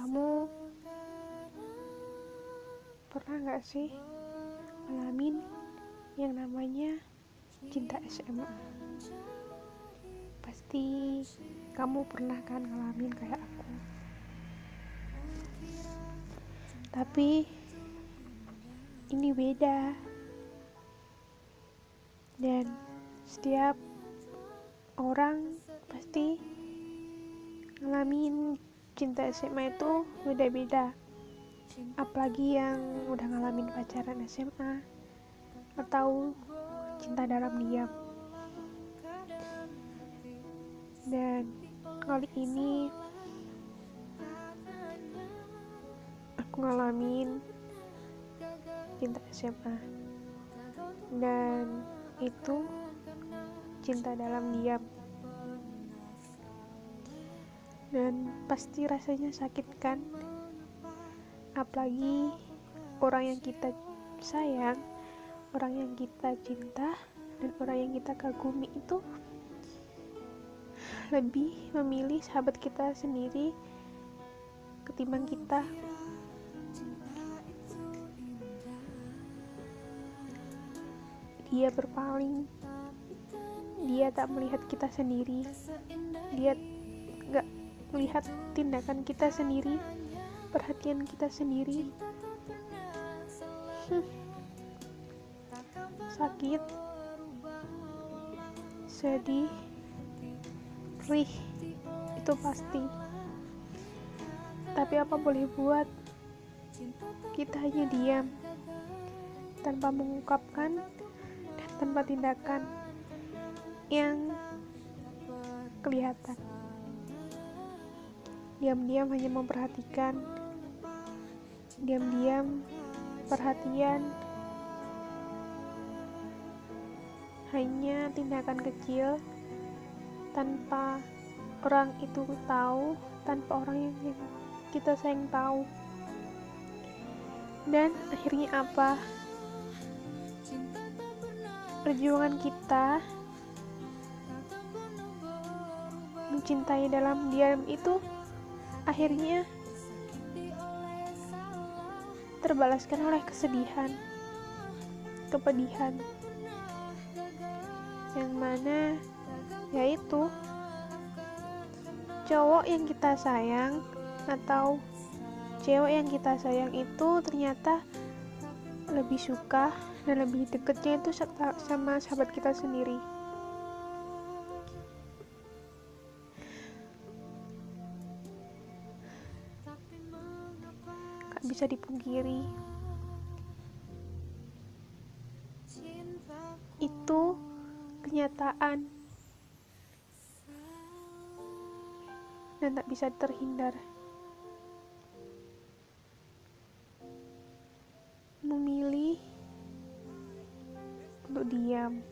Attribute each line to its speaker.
Speaker 1: Kamu pernah gak sih ngalamin yang namanya cinta SMA? Pasti kamu pernah kan ngalamin kayak aku. Tapi ini beda. Dan setiap orang pasti ngalamin cinta SMA itu beda-beda apalagi yang udah ngalamin pacaran SMA atau cinta dalam diam. Dan kali ini aku ngalamin cinta SMA dan itu cinta dalam diam dan pasti rasanya sakit kan? Apalagi orang yang kita sayang orang yang kita cinta dan orang yang kita kagumi itu lebih memilih sahabat kita sendiri ketimbang kita. Dia berpaling. Dia tak melihat kita sendiri. Dia gak melihat tindakan kita sendiri perhatian kita sendiri. Hmm. sakit sedih rih itu pasti. Tapi apa boleh buat? Kita hanya diam tanpa mengungkapkan dan tanpa tindakan yang kelihatan diam-diam hanya memperhatikan. Diam-diam perhatian. Hanya tindakan kecil tanpa orang itu tahu tanpa orang yang kita sayang tahu. Dan akhirnya apa? Perjuangan kita mencintai dalam diam itu akhirnya terbalaskan oleh kesedihan, kepedihan, yang mana yaitu cowok yang kita sayang atau cewek yang kita sayang itu ternyata lebih suka dan lebih deketnya itu sama sahabat kita sendiri. Bisa dipungkiri. Itu kenyataan. Dan tak bisa terhindar. Memilih untuk diam